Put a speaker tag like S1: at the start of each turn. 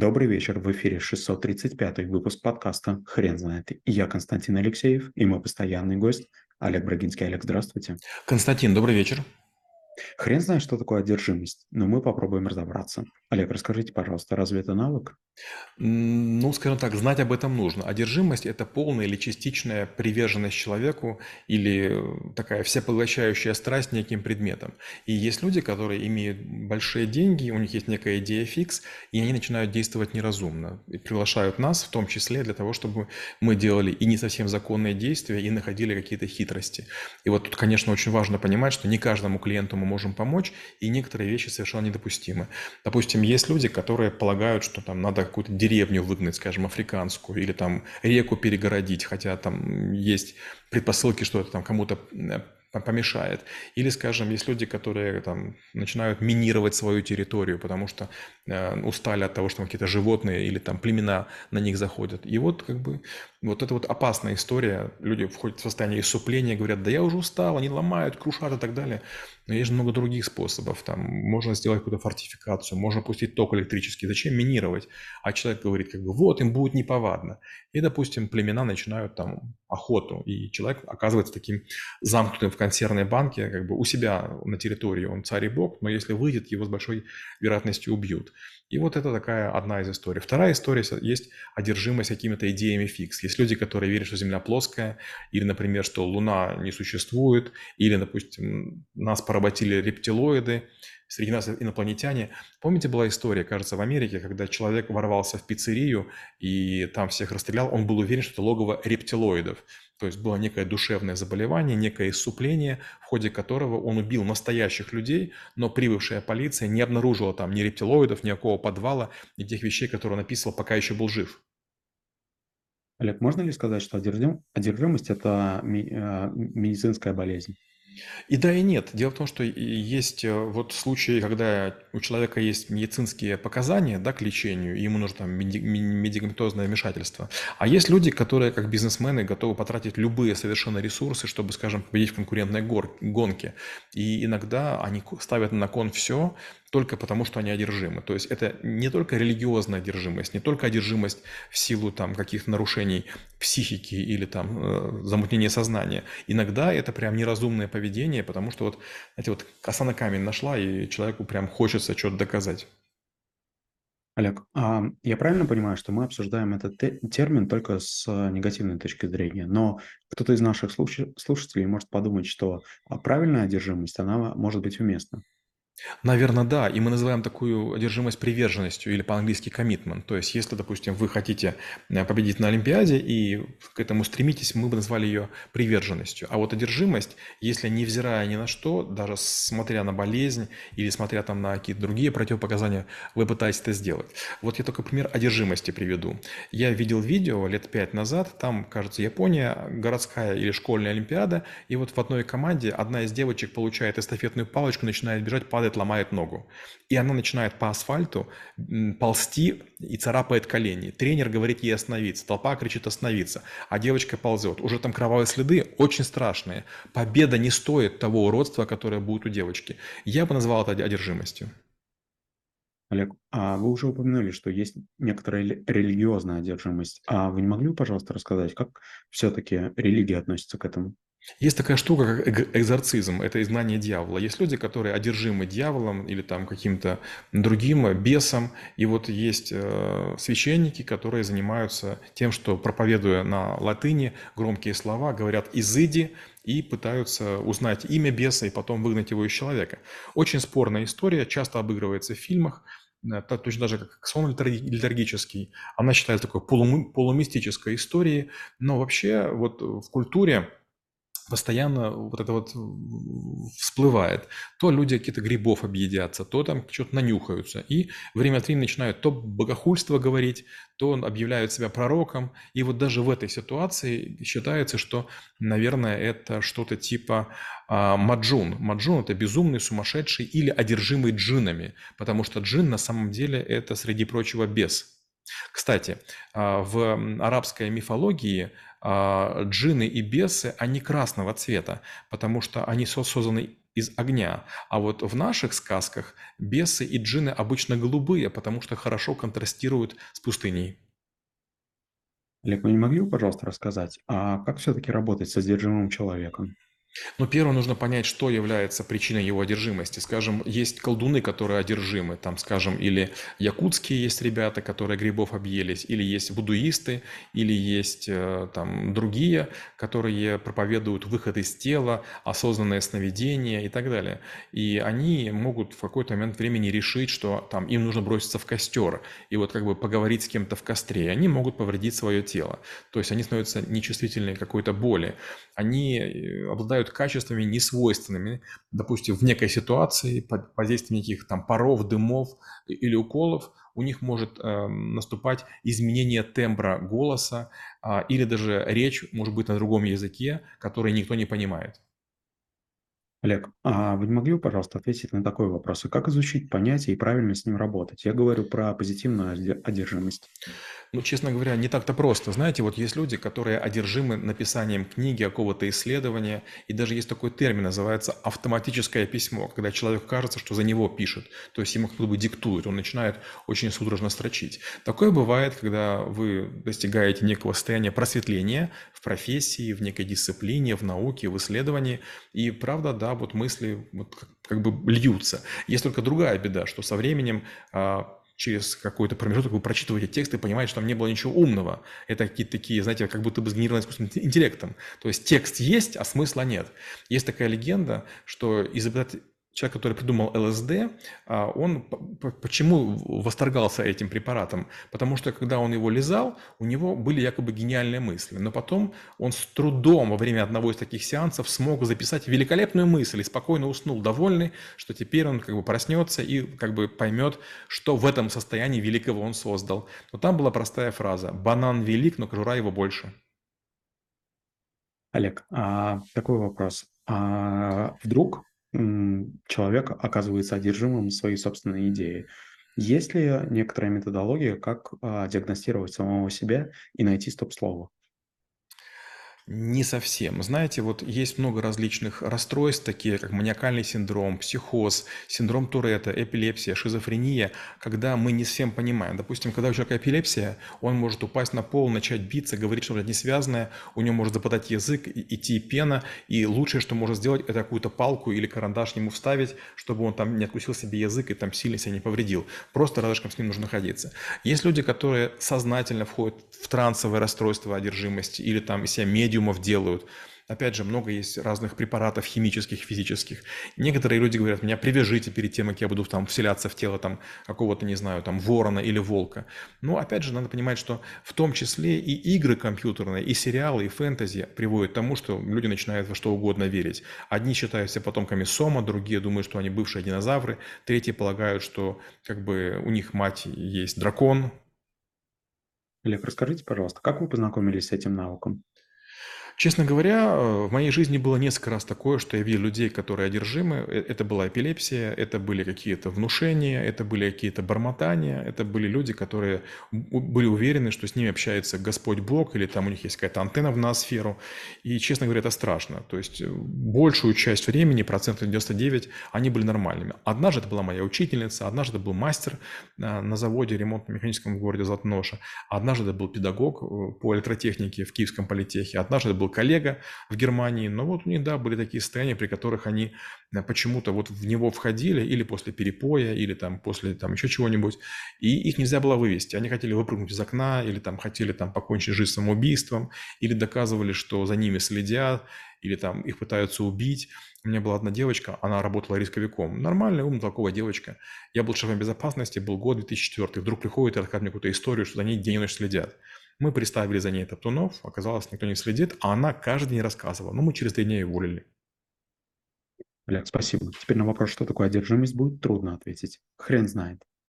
S1: Добрый вечер, в эфире 635 выпуск подкаста «Хрен знает». Я Константин Алексеев, и мой постоянный гость Олег Брагинский. Олег, здравствуйте.
S2: Константин, добрый вечер.
S1: Хрен знает, что такое одержимость, но мы попробуем разобраться. Олег, расскажите, пожалуйста, разве это навык?
S2: Ну, скажем так, знать об этом нужно. Одержимость– это полная или частичная приверженность человеку или э, такая всепоглощающая страсть неким предметом. И есть люди, которые имеют большие деньги, у них есть некая идея фикс, и они начинают действовать неразумно. И приглашают нас, в том числе, для того, чтобы мы делали и не совсем законные действия, и находили какие-то хитрости. И вот тут, конечно, очень важно понимать, что не каждому клиенту мы можем помочь, и некоторые вещи совершенно недопустимы. Допустим, есть люди, которые полагают, что там надо какую-то деревню выгнать, скажем, африканскую, или там реку перегородить, хотя там есть предпосылки, что это там кому-то э, помешает. Или, скажем, есть люди, которые там начинают минировать свою территорию, потому что э, устали от того, что какие-то животные или там племена на них заходят. И вот как бы вот это вот опасная история. Люди входят в состояние исупления, говорят, да я уже устал, они ломают, крушат и так далее. Но есть же много других способов. Там можно сделать какую-то фортификацию, можно пустить ток электрический. Зачем минировать? А человек говорит, как бы, вот, им будет неповадно. И, допустим, племена начинают там охоту, и человек оказывается таким замкнутым в консервной банке, как бы у себя на территории он царь и бог, но если выйдет, его с большой вероятностью убьют. И вот это такая одна из историй. Вторая история есть одержимость какими-то идеями фикс. Есть люди, которые верят, что Земля плоская, или, например, что Луна не существует, или, допустим, нас поработили рептилоиды, среди нас инопланетяне. Помните, была история, кажется, в Америке, когда человек ворвался в пиццерию и там всех расстрелял, он был уверен, что это логово рептилоидов. То есть было некое душевное заболевание, некое исупление, в ходе которого он убил настоящих людей, но прибывшая полиция не обнаружила там ни рептилоидов, никакого подвала, ни тех вещей, которые он описывал, пока еще был жив.
S1: Олег, можно ли сказать, что одержимость – это э, медицинская болезнь?
S2: И да, и нет. Дело в том, что есть э, вот случаи, когда у человека есть медицинские показания да, к лечению, и ему нужно там медикаментозное вмешательство. А есть люди, которые как бизнесмены готовы потратить любые совершенно ресурсы, чтобы, скажем, победить в конкурентной гонке. И иногда они ставят на кон все, только потому, что они одержимы. То есть это не только религиозная одержимость, не только одержимость в силу там каких-то нарушений психики или там э, замутнения сознания. Иногда это прям неразумное поведение, потому что вот, знаете, вот коса на камень нашла, и человеку прям хочется что-то доказать.
S1: Олег, а я правильно понимаю, что мы обсуждаем этот термин только с негативной точки зрения, но кто-то из наших слушателей может подумать, что а, правильная одержимость, она может быть уместна.
S2: Наверное, да. И мы называем такую одержимость приверженностью или по-английски commitment. То есть, если, допустим, вы хотите э, победить на Олимпиаде и к этому стремитесь, мы бы назвали ее приверженностью. А вот одержимость, если невзирая ни на что, даже смотря на болезнь или смотря там на какие-то другие противопоказания, вы пытаетесь это сделать. Вот я только пример одержимости приведу. Я видел видео лет пять назад, там, кажется, Япония, городская или школьная Олимпиада, и вот в одной команде одна из девочек получает эстафетную палочку, начинает бежать, падает падает, ломает ногу. И она начинает по асфальту ползти и царапает колени. Тренер говорит ей остановиться, толпа кричит остановиться, а девочка ползет. Уже там кровавые следы очень страшные. Победа не стоит того уродства, которое будет у девочки. Я бы назвал это одержимостью.
S1: Олег, а вы уже упомянули, что есть некоторая религиозная одержимость. А вы не могли бы, пожалуйста, рассказать, как все-таки религия относится к этому?
S2: Есть такая штука, как экзорцизм, это изгнание дьявола. Есть люди, которые одержимы дьяволом или там каким-то другим бесом. И вот есть э, священники, которые занимаются тем, что проповедуя на латыни громкие слова, говорят «изыди», и пытаются узнать имя беса и потом выгнать его из человека. Очень спорная история, часто обыгрывается в фильмах, э, точно даже как сон литургический. Она считается такой полумистической историей, но вообще вот в культуре постоянно вот это вот всплывает. То люди какие-то грибов объедятся, то там что-то нанюхаются. И время от времени начинают то богохульство говорить, то объявляют себя пророком. И вот даже в этой ситуации считается, что, наверное, это что-то типа а, маджун. Маджун – это безумный, сумасшедший или одержимый джинами, потому что джин на самом деле это, среди прочего, бес. Кстати, а, в арабской мифологии а, джины и бесы, они красного цвета, потому что они созданы из огня. А вот в наших сказках бесы и джинны обычно голубые, потому что хорошо контрастируют с пустыней.
S1: Олег, вы не могли бы, пожалуйста, рассказать, а как все-таки работать с одержимым человеком?
S2: Но первое нужно понять, что является причиной его одержимости. Скажем, есть колдуны, которые одержимы, там, скажем, или якутские есть ребята, которые грибов объелись, или есть будуисты, или есть э, там другие, которые проповедуют выход из тела, осознанное сновидение и так далее. И они могут в какой-то момент времени решить, что там им нужно броситься в костер, и вот как бы поговорить с кем-то в костре, и они могут повредить свое тело. То есть они становятся нечувствительны какой-то боли. Они э, обладают обладают качествами несвойственными, допустим, в некой ситуации под воздействием неких там паров, дымов или уколов, у них может э, наступать изменение тембра голоса э, или даже речь может быть на другом языке, который никто не понимает.
S1: Олег, а вы не могли бы, пожалуйста, ответить на такой вопрос? Как изучить понятие и правильно с ним работать? Я говорю про позитивную одержимость.
S2: Ну, честно говоря, не так-то просто. Знаете, вот есть люди, которые одержимы написанием книги, какого-то исследования, и даже есть такой термин, называется автоматическое письмо, когда человеку кажется, что за него пишет, то есть ему кто-то бы диктует, он начинает очень судорожно строчить. Такое бывает, когда вы достигаете некого состояния просветления в профессии, в некой дисциплине, в науке, в исследовании, и правда, да, вот мысли вот как, как бы льются. Есть только другая беда, что со временем а, через какой-то промежуток вы прочитываете текст и понимаете, что там не было ничего умного. Это какие-то такие, знаете, как будто бы сгенерированы искусственным интеллектом. То есть текст есть, а смысла нет. Есть такая легенда, что изобретатель человек, который придумал ЛСД, а, он почему восторгался этим препаратом? Потому что когда он его лизал, у него были якобы гениальные мысли. Но потом он с трудом во время одного из таких сеансов смог записать великолепную мысль и спокойно уснул, довольный, что теперь он как бы проснется и как бы поймет, что в этом состоянии великого он создал. Но там была простая фраза «банан велик, но кожура его больше».
S1: Олег, а такой вопрос. А вдруг человек оказывается одержимым своей собственной идеей. Есть ли некоторая методология, как а, диагностировать самого себя и найти стоп-слово?
S2: Не совсем. Знаете, вот есть много различных расстройств, такие как маниакальный синдром, психоз, синдром Туретта, эпилепсия, шизофрения, когда мы не всем понимаем. Допустим, когда у человека эпилепсия, он может упасть на пол, начать биться, говорить что-то несвязанное, у него может западать язык, идти пена, и лучшее, что может сделать, это какую-то палку или карандаш ему вставить, чтобы он там не откусил себе язык и там сильно себя не повредил. Просто рядышком с ним нужно находиться. Есть люди, которые сознательно входят в трансовое расстройство одержимости или там себя медиум медиумов делают. Опять же, много есть разных препаратов химических, физических. Некоторые люди говорят, меня привяжите перед тем, как я буду там вселяться в тело там какого-то, не знаю, там ворона или волка. Но опять же, надо понимать, что в том числе и игры компьютерные, и сериалы, и фэнтези приводят к тому, что люди начинают во что угодно верить. Одни считают себя потомками Сома, другие думают, что они бывшие динозавры, третьи полагают, что как бы у них мать есть дракон.
S1: Олег, расскажите, пожалуйста, как вы познакомились с этим навыком?
S2: Честно говоря, э, в моей жизни было несколько раз такое, что я видел людей, которые одержимы. Э, это была эпилепсия, это были какие-то внушения, это были какие-то бормотания, это были люди, которые были уверены, что с ними общается Господь Бог, или там у них есть какая-то антенна в ноосферу. И, честно говоря, это страшно. То есть э, большую часть времени, процентов 99, они были нормальными. Однажды это была моя учительница, однажды это был мастер на заводе ремонтно-механическом в городе Златоноша, однажды это был педагог по электротехнике в Киевском политехе, однажды это был коллега в Германии, но вот у них, да, были такие состояния, при которых они э, почему-то вот в него входили или после перепоя, или там после там еще чего-нибудь, и их нельзя было вывести. Они хотели выпрыгнуть из окна, или там хотели там покончить жизнь самоубийством, или доказывали, что за ними следят, или там их пытаются убить. У меня была одна девочка, она работала рисковиком. Нормальная, умная, толковая девочка. Я был шефом безопасности, был год 2004. Вдруг приходит и рассказывает мне какую-то историю, что за ней день и ночь следят. Мы приставили за ней топтунов, оказалось, никто не следит, а она каждый день рассказывала. Но мы через три дня ее уволили.
S1: Олег, спасибо. Теперь на вопрос, что такое одержимость, будет трудно ответить. Хрен знает.